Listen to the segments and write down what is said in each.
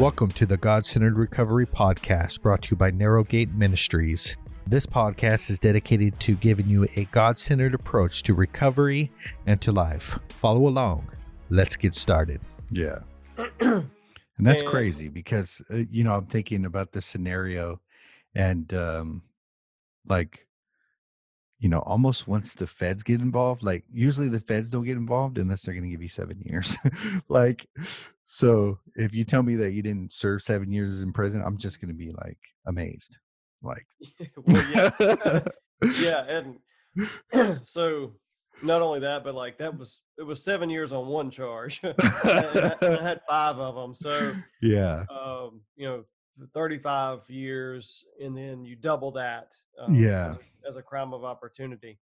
Welcome to the God Centered Recovery Podcast brought to you by Narrow Gate Ministries. This podcast is dedicated to giving you a God centered approach to recovery and to life. Follow along. Let's get started. Yeah. and that's And- crazy because, uh, you know, I'm thinking about this scenario and, um, like, you know, almost once the feds get involved, like, usually the feds don't get involved unless they're going to give you seven years. like, so if you tell me that you didn't serve seven years in prison, I'm just going to be like amazed. Like, well, yeah, yeah, and so not only that, but like that was it was seven years on one charge. and I, and I had five of them, so yeah. um, you know, thirty-five years, and then you double that. Um, Yeah. as a, as a crime of opportunity,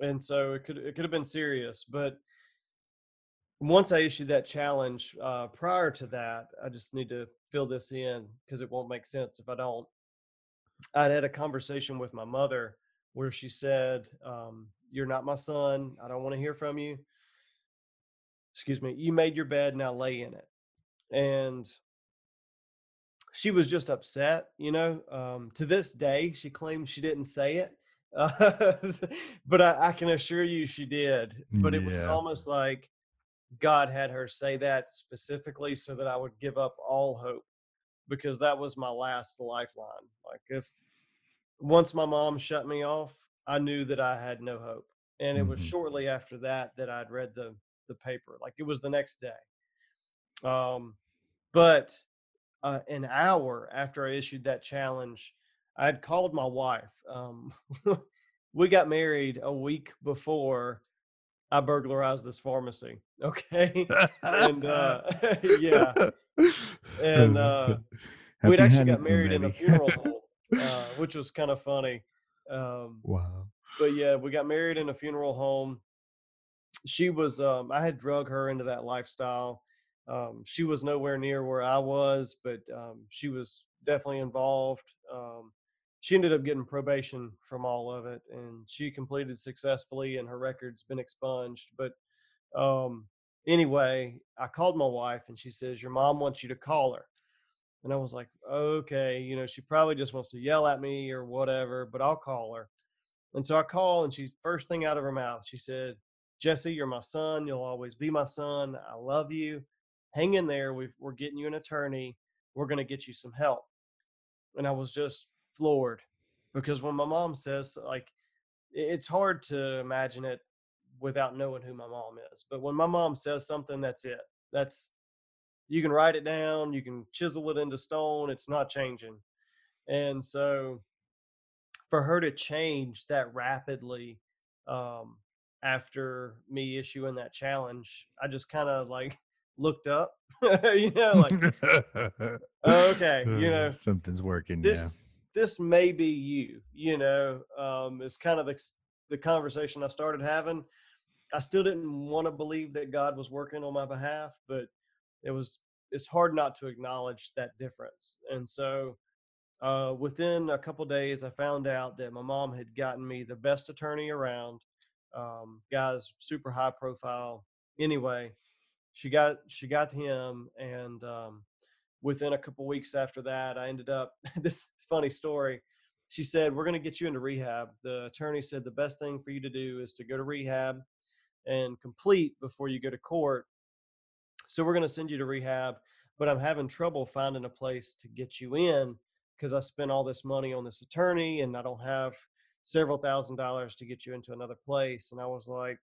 and so it could it could have been serious, but once I issued that challenge, uh, prior to that, I just need to fill this in because it won't make sense if I don't. I'd had a conversation with my mother where she said, um, You're not my son. I don't want to hear from you. Excuse me. You made your bed, now lay in it. And she was just upset, you know. Um, to this day, she claims she didn't say it. Uh, but I, I can assure you she did. But it was almost like God had her say that specifically so that I would give up all hope because that was my last lifeline. Like if once my mom shut me off, I knew that I had no hope. And it was Mhm. shortly after that that I'd read the the paper. Like it was the next day. Um but uh, an hour after I issued that challenge, I had called my wife. Um, we got married a week before I burglarized this pharmacy. Okay. and uh, yeah, and uh, we'd actually got married in a funeral home, uh, which was kind of funny. Um, wow. but yeah, we got married in a funeral home. She was, um, I had drug her into that lifestyle. Um, she was nowhere near where I was, but um, she was definitely involved. Um, she ended up getting probation from all of it, and she completed successfully, and her record's been expunged. But um, anyway, I called my wife, and she says, "Your mom wants you to call her." And I was like, "Okay, you know, she probably just wants to yell at me or whatever, but I'll call her." And so I call, and she first thing out of her mouth, she said, "Jesse, you're my son. You'll always be my son. I love you. Hang in there. We've, we're getting you an attorney. We're going to get you some help." And I was just floored because when my mom says like, it's hard to imagine it without knowing who my mom is. But when my mom says something, that's it. That's you can write it down, you can chisel it into stone. It's not changing. And so for her to change that rapidly um, after me issuing that challenge, I just kind of like looked up, you know, like okay, you know, something's working. this this may be you, you know, um, is kind of the the conversation I started having. I still didn't want to believe that God was working on my behalf, but it was it's hard not to acknowledge that difference. And so uh, within a couple days, I found out that my mom had gotten me the best attorney around. Um, guy's super high profile. Anyway, she got she got him, and um, within a couple weeks after that, I ended up this funny story. She said, "We're going to get you into rehab." The attorney said the best thing for you to do is to go to rehab and complete before you go to court. So we're going to send you to rehab, but I'm having trouble finding a place to get you in because I spent all this money on this attorney and I don't have several thousand dollars to get you into another place. And I was like,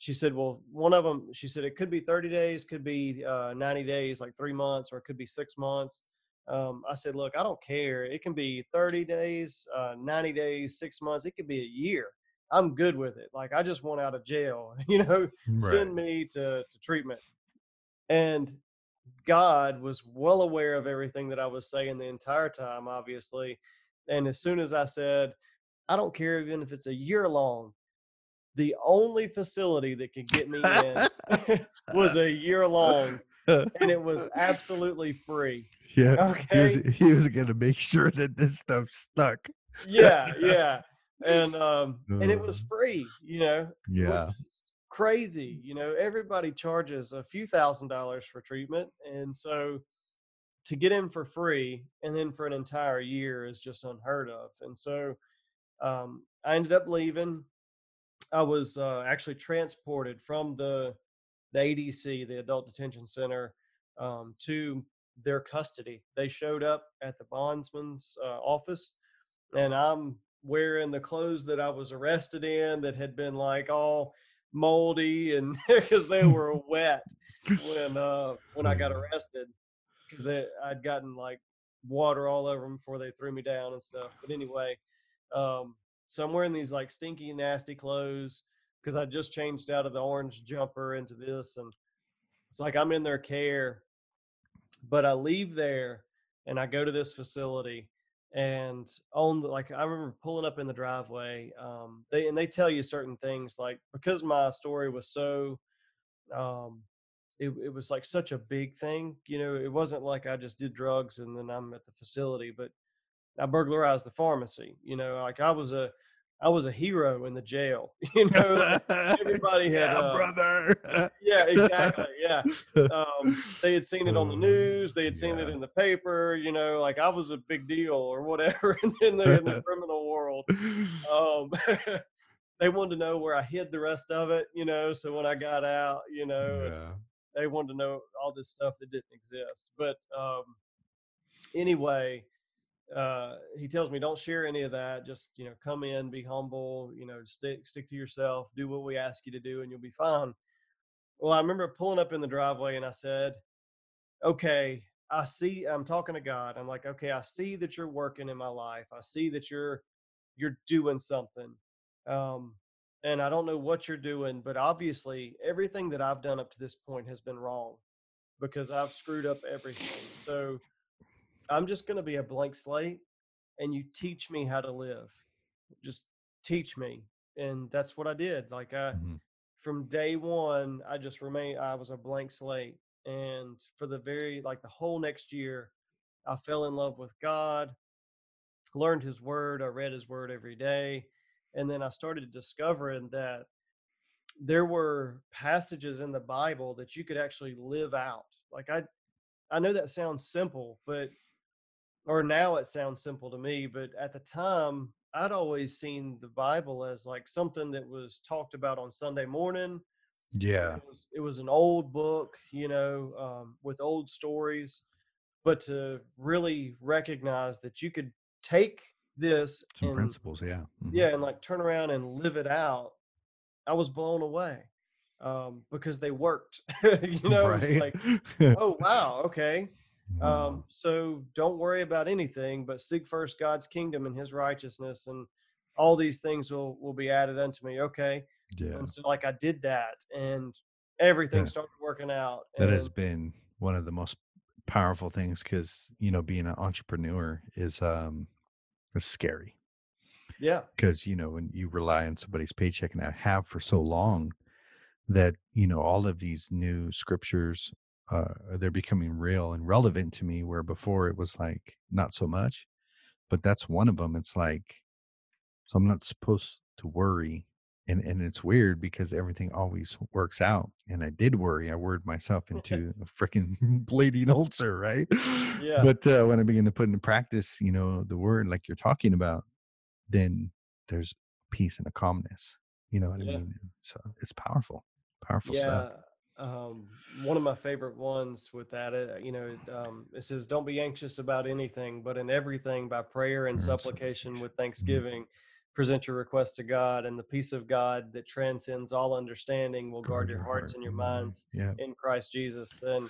she said, well, one of them, she said, it could be 30 days, could be uh, 90 days, like three months, or it could be six months. Um, I said, look, I don't care. It can be 30 days, uh, 90 days, six months. It could be a year. I'm good with it. Like I just want out of jail, you know, send me to, to treatment. And God was well aware of everything that I was saying the entire time, obviously. And as soon as I said, I don't care even if it's a year long, the only facility that could get me in was a year long and it was absolutely free. yeah. He was, he was gonna make sure that this stuff stuck. Yeah, yeah. And um and it was Uh, free, you know. Yeah. crazy. You know, everybody charges a few thousand dollars for treatment. And so to get in for free and then for an entire year is just unheard of. And so um, I ended up leaving. I was uh, actually transported from the the ADC, the Adult Detention Center, um, to their custody. They showed up at the bondsman's uh, office, and I'm wearing the clothes that I was arrested in that had been like all moldy and because they were wet when uh when I got arrested because I'd gotten like water all over them before they threw me down and stuff. But anyway, um, so I'm wearing these like stinky, nasty clothes because I just changed out of the orange jumper into this, and it's like I'm in their care. But I leave there and I go to this facility, and on the, like I remember pulling up in the driveway. Um, they and they tell you certain things like because my story was so um, it, it was like such a big thing. You know, it wasn't like I just did drugs and then I'm at the facility, but I burglarized the pharmacy. You know, like I was a I was a hero in the jail. You know, like everybody had yeah, uh, brother. yeah, exactly. Yeah, um, they had seen it on the news. They had seen it in the paper. You know, like I was a big deal or whatever in the, in the criminal world. Um, they wanted to know where I hid the rest of it. You know, so when I got out, you know, yeah. they wanted to know all this stuff that didn't exist. But um, anyway, uh, he tells me don't share any of that. Just you know, come in, be humble. You know, stick stick to yourself. Do what we ask you to do, and you'll be fine. Well, I remember pulling up in the driveway, and I said, "Okay, I see. I'm talking to God. I'm like, okay, I see that you're working in my life. I see that you're you're doing something." Um, and I don't know what you're doing, but obviously everything that I've done up to this point has been wrong because I've screwed up everything. So I'm just going to be a blank slate and you teach me how to live. Just teach me. And that's what I did. Like I Mhm. from day 1, I just remained I was a blank slate and for the very like the whole next year I fell in love with God, learned his word, I read his word every day and then I started discovering that there were passages in the Bible that you could actually live out. Like I I know that sounds simple, but or now it sounds simple to me, but at the time I'd always seen the Bible as like something that was talked about on Sunday morning. Yeah. It was it was an old book, you know, um, with old stories, but to really recognize that you could take this Some and principles. Yeah. Mhm. yeah and like turn around and live it out i was blown away um because they worked you know it's like oh wow okay um so don't worry about anything but seek first god's kingdom and his righteousness and all these things will will be added unto me okay? Yeah. and so like i did that and everything started working out That has been one of the most powerful things because you know being an entrepreneur is um is scary. Yeah. Because you know when you rely on somebody's paycheck and I have for so long that you know all of these new scriptures uh they're becoming real and relevant to me where before it was like not so much but that's one of them it's like so i'm not supposed to worry and and it's weird because everything always works out and i did worry i worried myself into a freaking bleeding ulcer right Yeah. but uh, when i begin to put into practice you know the word like you're talking about then there's peace and a calmness you know what Yeah. i mean so it's powerful powerful yeah stuff um one of my favorite ones with that uh, you know it, um it says don't be anxious about anything but in everything by prayer and supplication with. Mhm. thanksgiving present your request to god and the peace of god that transcends all understanding will guard, your hearts and your minds yeah in christ jesus and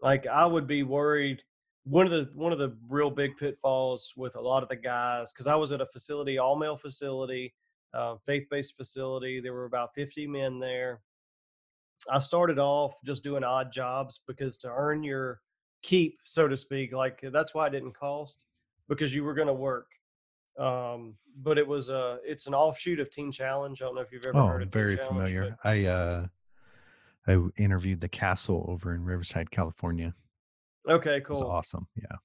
like i would be worried one of the one of the real big pitfalls with a lot of the guys because i was at a facility all male facility uh, faith-based facility there were about 50 men there I started off just doing odd jobs because to earn your keep, so to speak, like that's why it didn't cost because you were going to work. Um, but it was a, it's an offshoot of Teen Challenge. I don't know if you've ever oh heard of Teen very Challenge, familiar i uh i interviewed the castle over in riverside california okay, cool. awesome yeah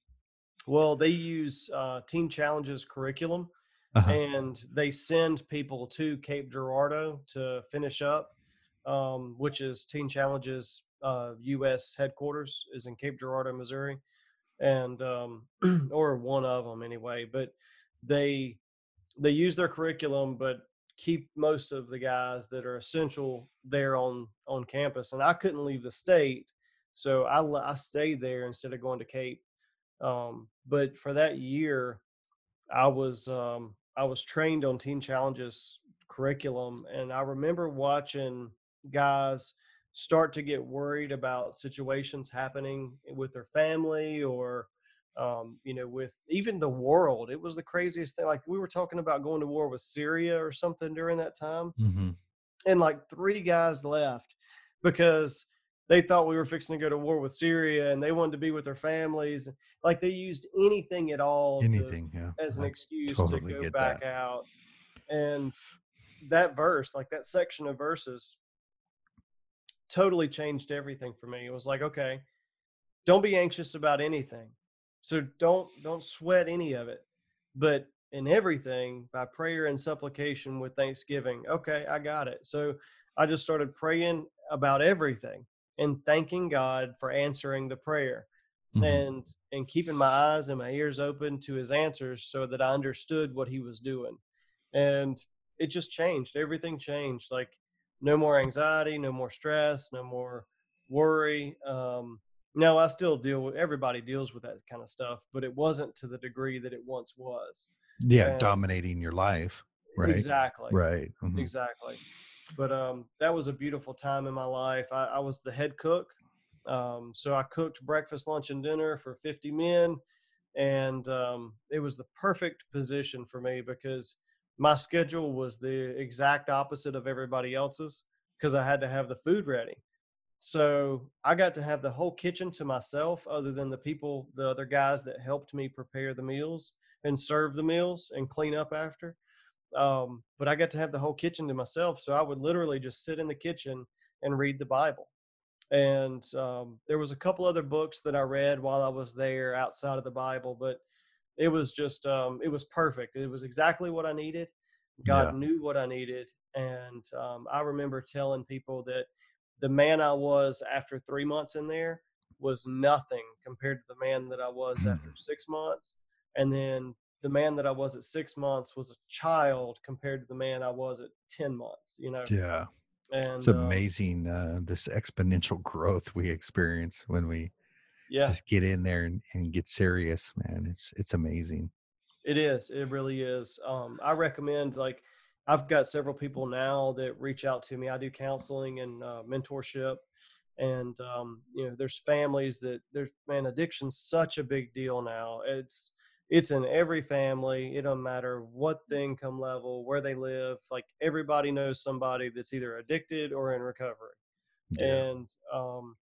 Well, they use uh, Teen Challenge's curriculum Uh-huh. and they send people to Cape Girardeau to finish up, um, which is Teen Challenge's uh, U.S. headquarters is in Cape Girardeau, Missouri. and um, or one of them anyway. But they they use their curriculum, but keep most of the guys that are essential there on on campus. And I couldn't leave the state, so I I stayed there instead of going to Cape. Um, but for that year, I was um, I was trained on Teen Challenges curriculum, and I remember watching guys start to get worried about situations happening with their family or um, you know with even the world it was the craziest thing like we were talking about going to war with syria or something during that time Mm-hmm. and like three guys left because they thought we were fixing to go to war with syria and they wanted to be with their families like they used anything at all to- Anything, yeah. as an I excuse totally to go back that. out. And that verse, like that section of verses, totally changed everything for me. It was like, okay, don't be anxious about anything. So don't don't sweat any of it. But in everything, by prayer and supplication with thanksgiving, okay, I got it. So I just started praying about everything and thanking God for answering the prayer Mhm. and and keeping my eyes and my ears open to his answers so that I understood what he was doing. And it just changed. Everything changed. Like no more anxiety, no more stress, no more worry. Um no, I still deal with everybody deals with that kind of stuff, but it wasn't to the degree that it once was. yeah, and- dominating your life. Right. Exactly. Right. mhm. Exactly. But um, that was a beautiful time in my life. I, I was the head cook. Um, so I cooked breakfast, lunch, and dinner for 50 men. And um, it was the perfect position for me because my schedule was the exact opposite of everybody else's because I had to have the food ready. So I got to have the whole kitchen to myself, other than the people, the other guys that helped me prepare the meals and serve the meals and clean up after um, but I got to have the whole kitchen to myself. So I would literally just sit in the kitchen and read the Bible. And um, there was a couple other books that I read while I was there outside of the Bible, but it was just um, it was perfect. It was exactly what I needed. God Yeah. knew what I needed, and um, I remember telling people that the man I was after three months in there was nothing compared to the man that I was after six months, and then the man that I was at six months was a child compared to the man I was at ten months. You know, Yeah. and It's um, amazing uh, this exponential growth we experience when we yeah, just get in there and, and get serious, man. It's it's amazing. It is. It really is. Um, I recommend like I've got several people now that reach out to me. I do counseling and uh, mentorship, and um, you know, there's families that there's man, addiction's such a big deal now. It's it's in every family. It doesn't matter what the income level, where they live. Like everybody knows somebody that's either addicted or in recovery and um,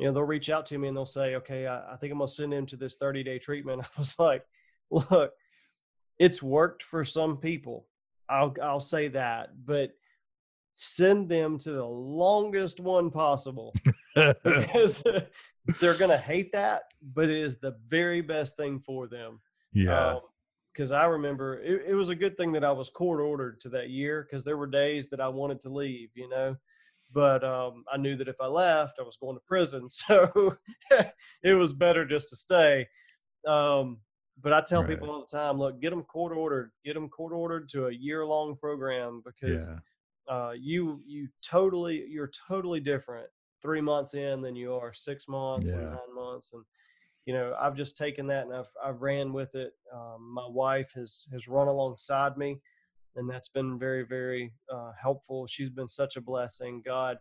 you know they'll reach out to me and they'll say okay I, I think i'm going to send him to this 30 day treatment. I was like look it's worked for some people. I'll i'll say that but send them to the longest one possible. Because they're going to hate that but it is the very best thing for them. Yeah. Um, because I remember it, it was a good thing that I was court ordered to that year because there were days that I wanted to leave, you know, but um, I knew that if I left, I was going to prison, so it was better just to stay. Um, but I tell Right. people all the time, look, get them court ordered, get them court ordered to a year long program because yeah. uh, you you totally you're totally different three months in than you are six months and nine months and you know i've just taken that and i've, I've ran with it um, my wife has has run alongside me and that's been very very uh, helpful she's been such a blessing god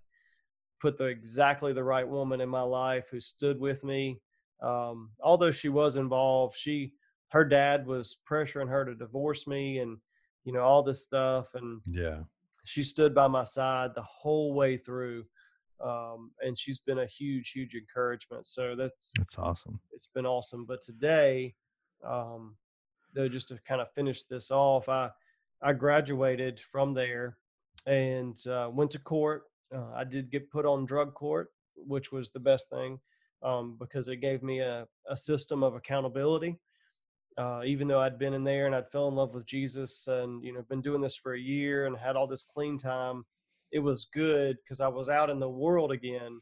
put the exactly the right woman in my life who stood with me um, although she was involved she her dad was pressuring her to divorce me and you know all this stuff and Yeah. she stood by my side the whole way through um, and she's been a huge huge encouragement so that's That's awesome. it's been awesome but today um, though just to kind of finish this off i i graduated from there and uh, went to court uh, i did get put on drug court which was the best thing um, because it gave me a, a system of accountability uh, even though I'd been in there and I'd fell in love with Jesus and you know been doing this for a year and had all this clean time, it was good because I was out in the world again,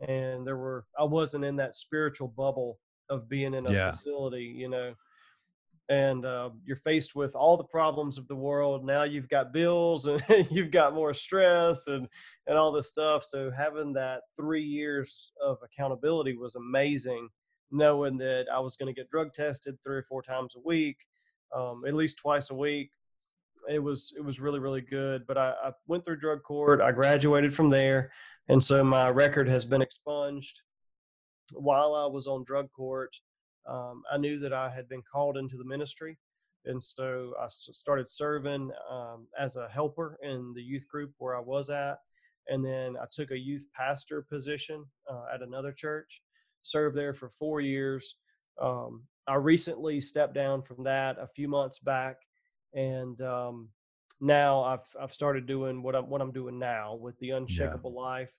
and there were I wasn't in that spiritual bubble of being in a Yeah. facility, you know. And uh, you're faced with all the problems of the world. Now you've got bills and you've got more stress and and all this stuff. So having that three years of accountability was amazing. Knowing that I was going to get drug tested three or four times a week, um, at least twice a week, it was it was really really good. But I, I went through drug court. I graduated from there, and so my record has been expunged. While I was on drug court, um, I knew that I had been called into the ministry, and so I started serving um, as a helper in the youth group where I was at, and then I took a youth pastor position uh, at another church. Served there for four years. Um, I recently stepped down from that a few months back, and um, now I've I've started doing what I'm what I'm doing now with the Unshakable Life.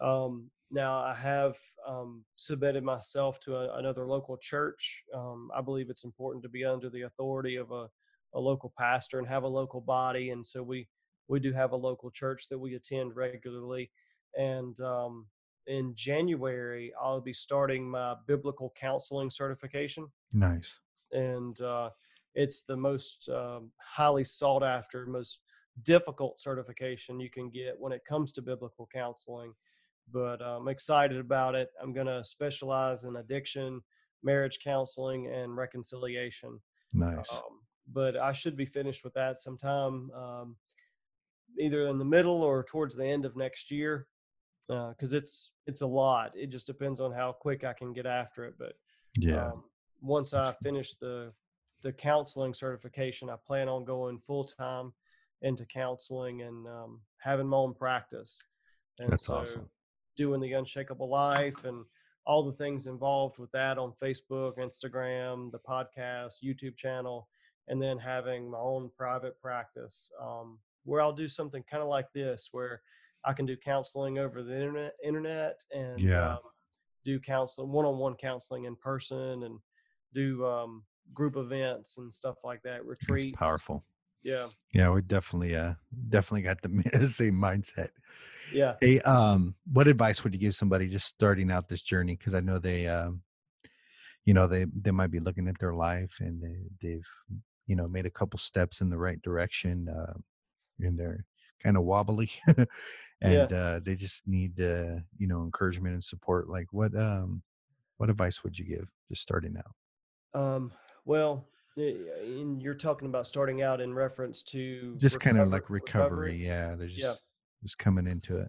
Um, now I have um, submitted myself to a, another local church. Um, I believe it's important to be under the authority of a, a local pastor and have a local body, and so we we do have a local church that we attend regularly. And um, in January, I'll be starting my biblical counseling certification Nice. and uh, it's the most um, highly sought after, most difficult certification you can get when it comes to biblical counseling. But uh, I'm excited about it. I'm going to specialize in addiction, marriage counseling, and reconciliation. Nice. Um, but I should be finished with that sometime, um, either in the middle or towards the end of next year, because it's it's a lot. It just depends on how quick I can get after it. But yeah. um, once I finish the the counseling certification, I plan on going full time into counseling and um, having my own practice. And That's so awesome. Doing the Unshakable Life and all the things involved with that on Facebook, Instagram, the podcast, YouTube channel, and then having my own private practice um, where I'll do something kind of like this, where I can do counseling over the internet, internet, and Yeah. um, do counseling, one-on-one counseling in person, and do um, group events and stuff like that, That's retreats. powerful. Yeah, Yeah, we definitely uh definitely got the same mindset. yeah. Hey, um, what advice would you give somebody just starting out this journey? Because I know they, um, you know, they they might be looking at their life and they, they've, you know, made a couple steps in the right direction, uh, and they're kind of wobbly, and uh, they just need, uh, you know, encouragement and support. Like, what, um, what advice would you give just starting out? Um, well, and you're talking about starting out in reference to Just kind of recover- like recovery. Yeah, they're just Yeah. just coming into it.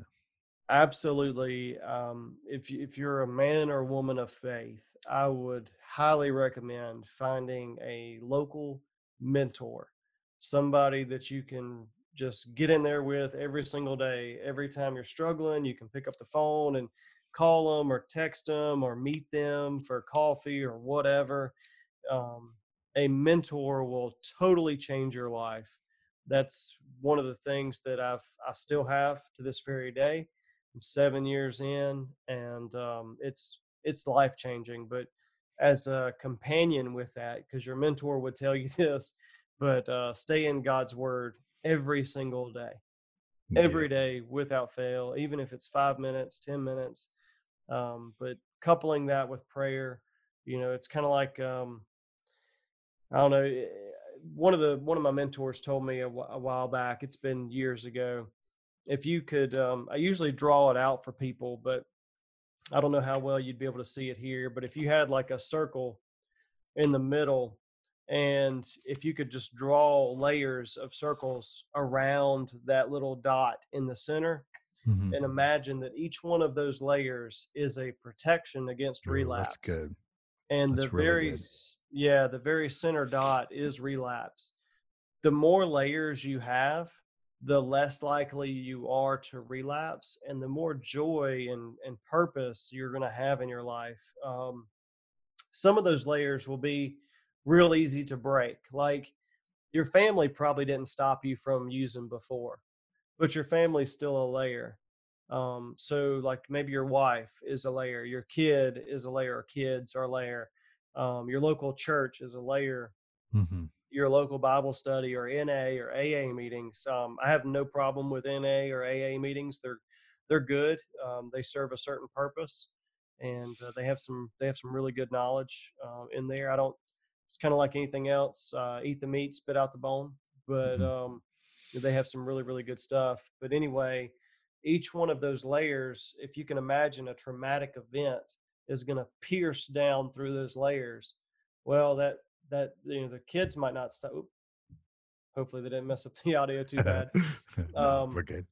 Absolutely. Um, if you- if you're a man or woman of faith, I would highly recommend finding a local mentor, somebody that you can just get in there with every single day. Every time you're struggling, you can pick up the phone and call them or text them or meet them for coffee or whatever. Um, a mentor will totally change your life. That's one of the things that I've I still have to this very day. I'm seven years in, and um, it's it's life changing. But as a companion with that, because your mentor would tell you this, but uh, stay in God's Word every single day, every day without fail, even if it's five minutes, ten minutes. Um, but coupling that with prayer, you know, it's kind of like um, I don't know. eh, One of the one of my mentors told me a, a while back. It's been years ago. If you could, um, I usually draw it out for people, but I don't know how well you'd be able to see it here. But if you had like a circle in the middle, and if you could just draw layers of circles around that little dot in the center, Mhm. and imagine that each one of those layers is a protection against Ooh, relapse That's good. and That's the really very good. Yeah the very center dot is relapse. The more layers you have the less likely you are to relapse and the more joy and, and purpose you're going to have in your life. Um, some of those layers will be real easy to break like your family probably didn't stop you from using before but your family's still a layer. Um, so like maybe your wife is a layer your kid is a layer or kids are a layer um, your local church is a layer hmm your local bible study or na or aa meetings um, i have no problem with na or aa meetings they're they're good um, they serve a certain purpose and uh, they have some they have some really good knowledge uh, in there. I don't. It's kind of like anything else. Uh, eat the meat, spit out the bone. But Mhm. um, they have some really really good stuff. But anyway, each one of those layers, if you can imagine a traumatic event, is going to pierce down through those layers. Well, that that you know the kids might not stop. Hopefully, they didn't mess up the audio too bad No, Um, we're good.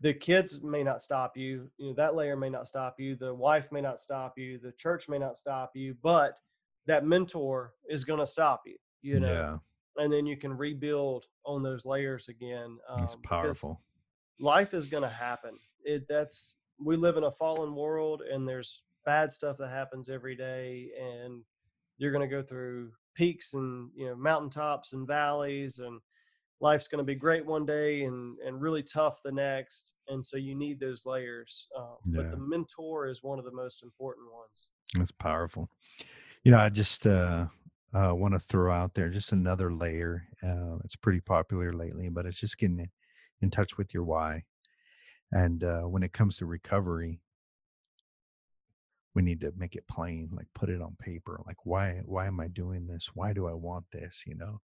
the kids may not stop you you know that layer may not stop you the wife may not stop you the church may not stop you but that mentor is going to stop you you know yeah, and then you can rebuild on those layers again um, because powerful. life is going to happen it that's we live in a fallen world and there's bad stuff that happens every day and you're going to go through peaks and you know mountaintops and valleys and life's going to be great one day and and really tough the next and so you need those layers uh, but the mentor is one of the most important ones It's powerful. You know, I just uh, uh, want to throw out there just another layer. Uh, it's pretty popular lately, but it's just getting in- in touch with your why. And uh, when it comes to recovery, we need to make it plain, like put it on paper. Like, why? Why am I doing this? Why do I want this? You know,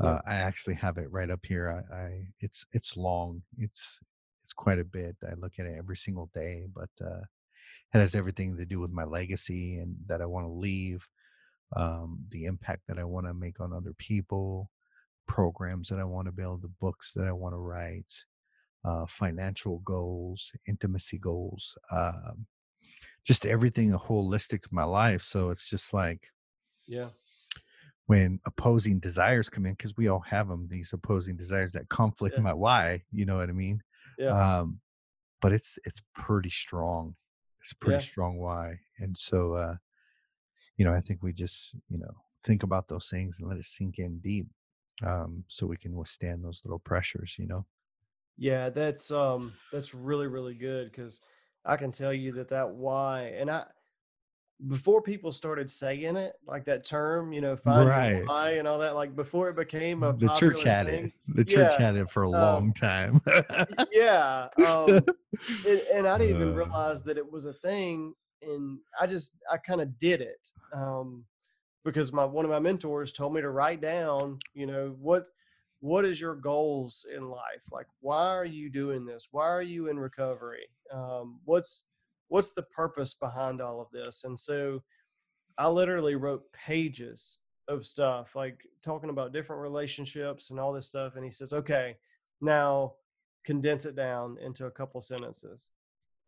uh, I actually have it right up here. I, I it's it's long. It's it's quite a bit. I look at it every single day, but uh, it has everything to do with my legacy and that I want to leave, um, the impact that I want to make on other people, programs that I want to build, the books that I want to write, uh, financial goals, intimacy goals, um, just everything holistic to my life. So it's just like yeah when opposing desires come in, because we all have them, these opposing desires that conflict Yeah. my why. You know what I mean? yeah um but it's it's pretty strong it's a pretty Yeah. strong why and so uh you know i think we just you know think about those things and let it sink in deep um so we can withstand those little pressures you know Yeah, that's um that's really really good because I can tell you that that why and I before people started saying it like that term, you know, find Right. why and all that, like before it became a the church had thing, it the church Yeah, had it for a um, long time yeah, um, and, and I didn't even Uh. realize that it was a thing, and I just I kind of did it um, because my one of my mentors told me to write down, you know, what what is your goals in life? Like, why are you doing this? Why are you in recovery? Um, what's what's the purpose behind all of this? And so, I literally wrote pages of stuff, like talking about different relationships and all this stuff. And he says, okay, now condense it down into a couple sentences.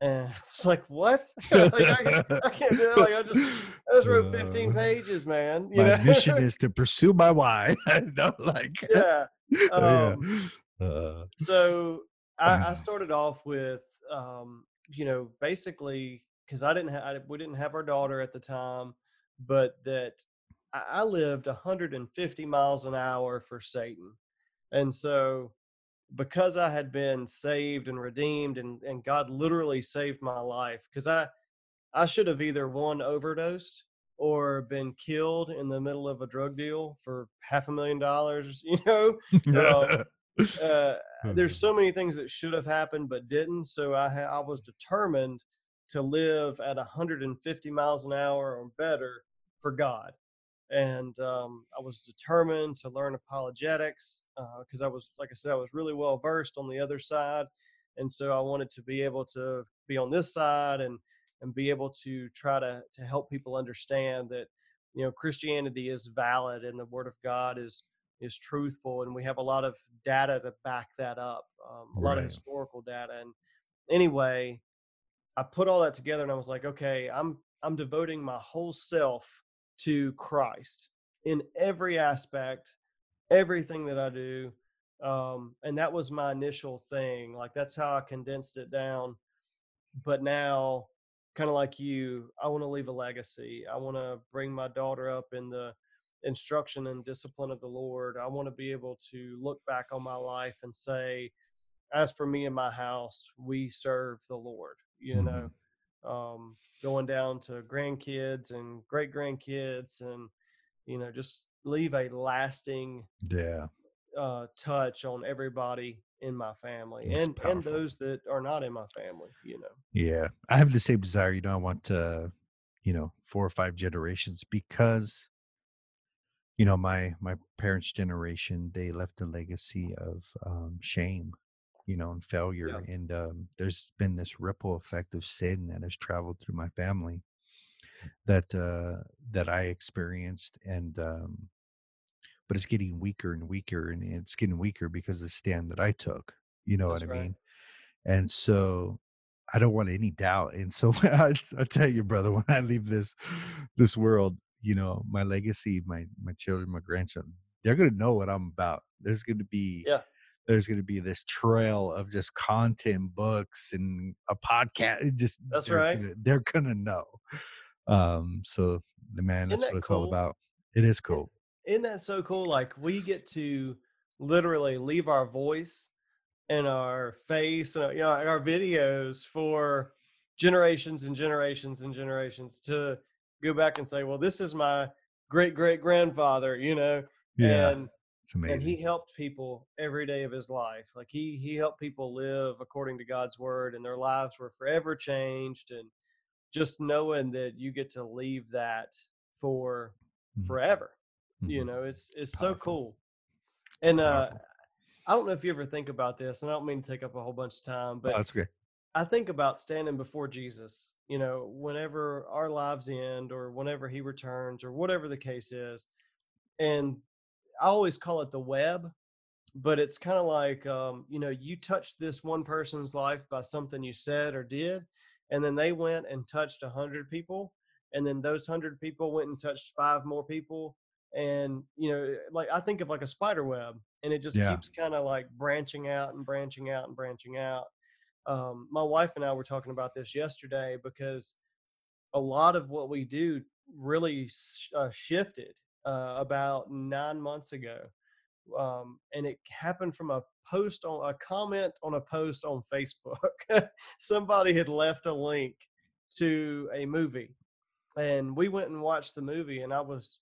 And I was like, what? like, I, I can't do that. Like, I just, I just wrote 15 Uh, pages, man. You my know? mission is to pursue my why no like yeah. yeah. Um, Uh, so I, I started off with, um, you know, basically because I didn't have, we didn't have our daughter at the time, but that I, I lived 150 miles an hour for Satan, and so because I had been saved and redeemed, and and God literally saved my life because I I should have either one overdosed or been killed in the middle of a drug deal for half a million dollars, you know. uh, there's so many things that should have happened but didn't. So I ha- I was determined to live at 150 miles an hour or better for God, and um, I was determined to learn apologetics because I was, like I said, I was really well versed on the other side, and so I wanted to be able to be on this side and and be able to try to to help people understand that you know Christianity is valid and the Word of God is is truthful and we have a lot of data to back that up um, a lot of historical data and anyway i put all that together and i was like okay i'm i'm devoting my whole self to christ in every aspect everything that i do um, and that was my initial thing like that's how i condensed it down but now kind of like you i want to leave a legacy i want to bring my daughter up in the instruction and discipline of the Lord. I want to be able to look back on my life and say, as for me and my house, we serve the Lord, you Mhm. know, um, going down to grandkids and great grandkids and, you know, just leave a lasting yeah uh, touch on everybody in my family That's and and those that are not in my family. You know. Yeah, I have the same desire. You know, I want to, you know, four or five generations because, you know, my my parents' generation they left a legacy of um, shame, you know, and failure, and um, there's been this ripple effect of sin that has traveled through my family that uh, that I experienced, and um, but it's getting weaker and weaker, and it's getting weaker because of the stand that I took. You know That's what I right. mean? And so I don't want any doubt. And so I, I tell you, brother, when I leave this this world, you know, my legacy, my my children, my grandchildren, they're gonna know what I'm about. There's gonna be Yeah. There's gonna be this trail of just content, books, and a podcast. Just That's they're right. gonna, they're gonna know. Um, so the man, that's that what it's all about. It is cool. isn't that so cool? Like we get to literally leave our voice and our face, uh, you know, and our videos for generations and generations and generations to go back and say, well, this is my great great grandfather, you know, Yeah, and it's and he helped people every day of his life. Like he he helped people live according to God's word, and their lives were forever changed. And just knowing that you get to leave that for Mhm, forever, you mhm. know, it's it's so cool. And uh. I don't know if you ever think about this, and I don't mean to take up a whole bunch of time, but that's good. I think about standing before Jesus, you know, whenever our lives end or whenever he returns or whatever the case is. And I always call it the web, but it's kind of like, um, you know, you touched this one person's life by something you said or did, and then they went and touched a hundred people, and then those hundred people went and touched five more people. And, you know, like I think of like a spider web, and it just Yeah. keeps kind of like branching out and branching out and branching out um, my wife and I were talking about this yesterday because a lot of what we do really uh, shifted uh, about nine months ago. Um, and it happened from a post on a comment on a post on Facebook. Somebody had left a link to a movie, and we went and watched the movie, and I was,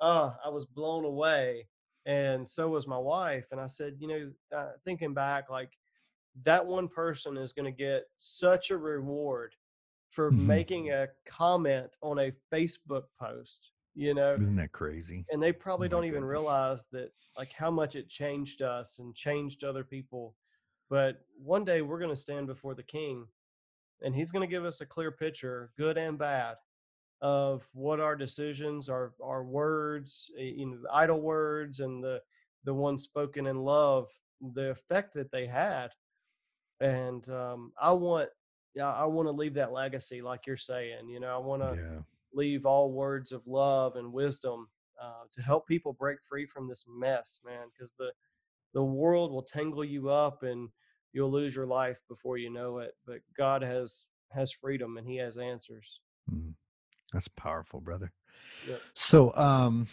uh, I was blown away, and so was my wife. And I said, you know, uh, thinking back, like that one person is going to get such a reward for hmm making a comment on a Facebook post, you know, Isn't that crazy? and they Oh probably my don't even goodness. realize that like how much it changed us and changed other people. But one day we're going to stand before the king and he's going to give us a clear picture, good and bad, of what our decisions, our our words, eh, you know, the idle words and the the ones spoken in love, the effect that they had and um, I want, yeah, I want to leave that legacy, like you're saying. You know, I want to Yeah. Leave all words of love and wisdom uh, to help people break free from this mess, man. Because the the world will tangle you up, and you'll lose your life before you know it. But God has has freedom, and He has answers. Mm, That's powerful, brother. Yep. So, um,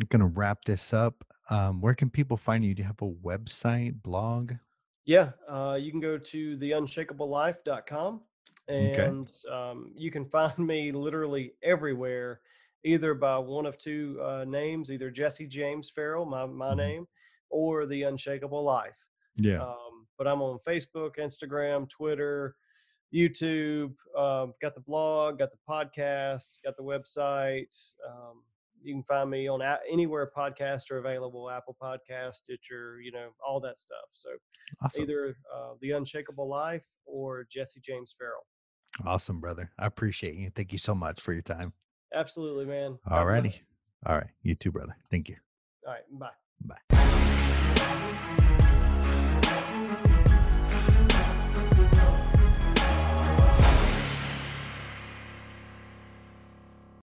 I'm gonna wrap this up. Um, where can people find you? Do you have a website, blog? Yeah, uh, you can go to theunshakablelife.com Okay. and um, you can find me literally everywhere, either by one of two uh, names, either Jesse James Farrell, my, my hmm name, or The Unshakable Life. Yeah. Um, but I'm on Facebook, Instagram, Twitter, YouTube, um, got the blog, got the podcast, got the website. Um, you can find me on a- anywhere podcasts are available, Apple Podcast, Stitcher, you know, all that stuff. So Awesome. either uh, The Unshakable Life or Jesse James Farrell. Awesome, brother. I appreciate you. Thank you so much for your time. Absolutely, man. God bless Alrighty. All right. You too, brother. Thank you. All right, bye. Bye.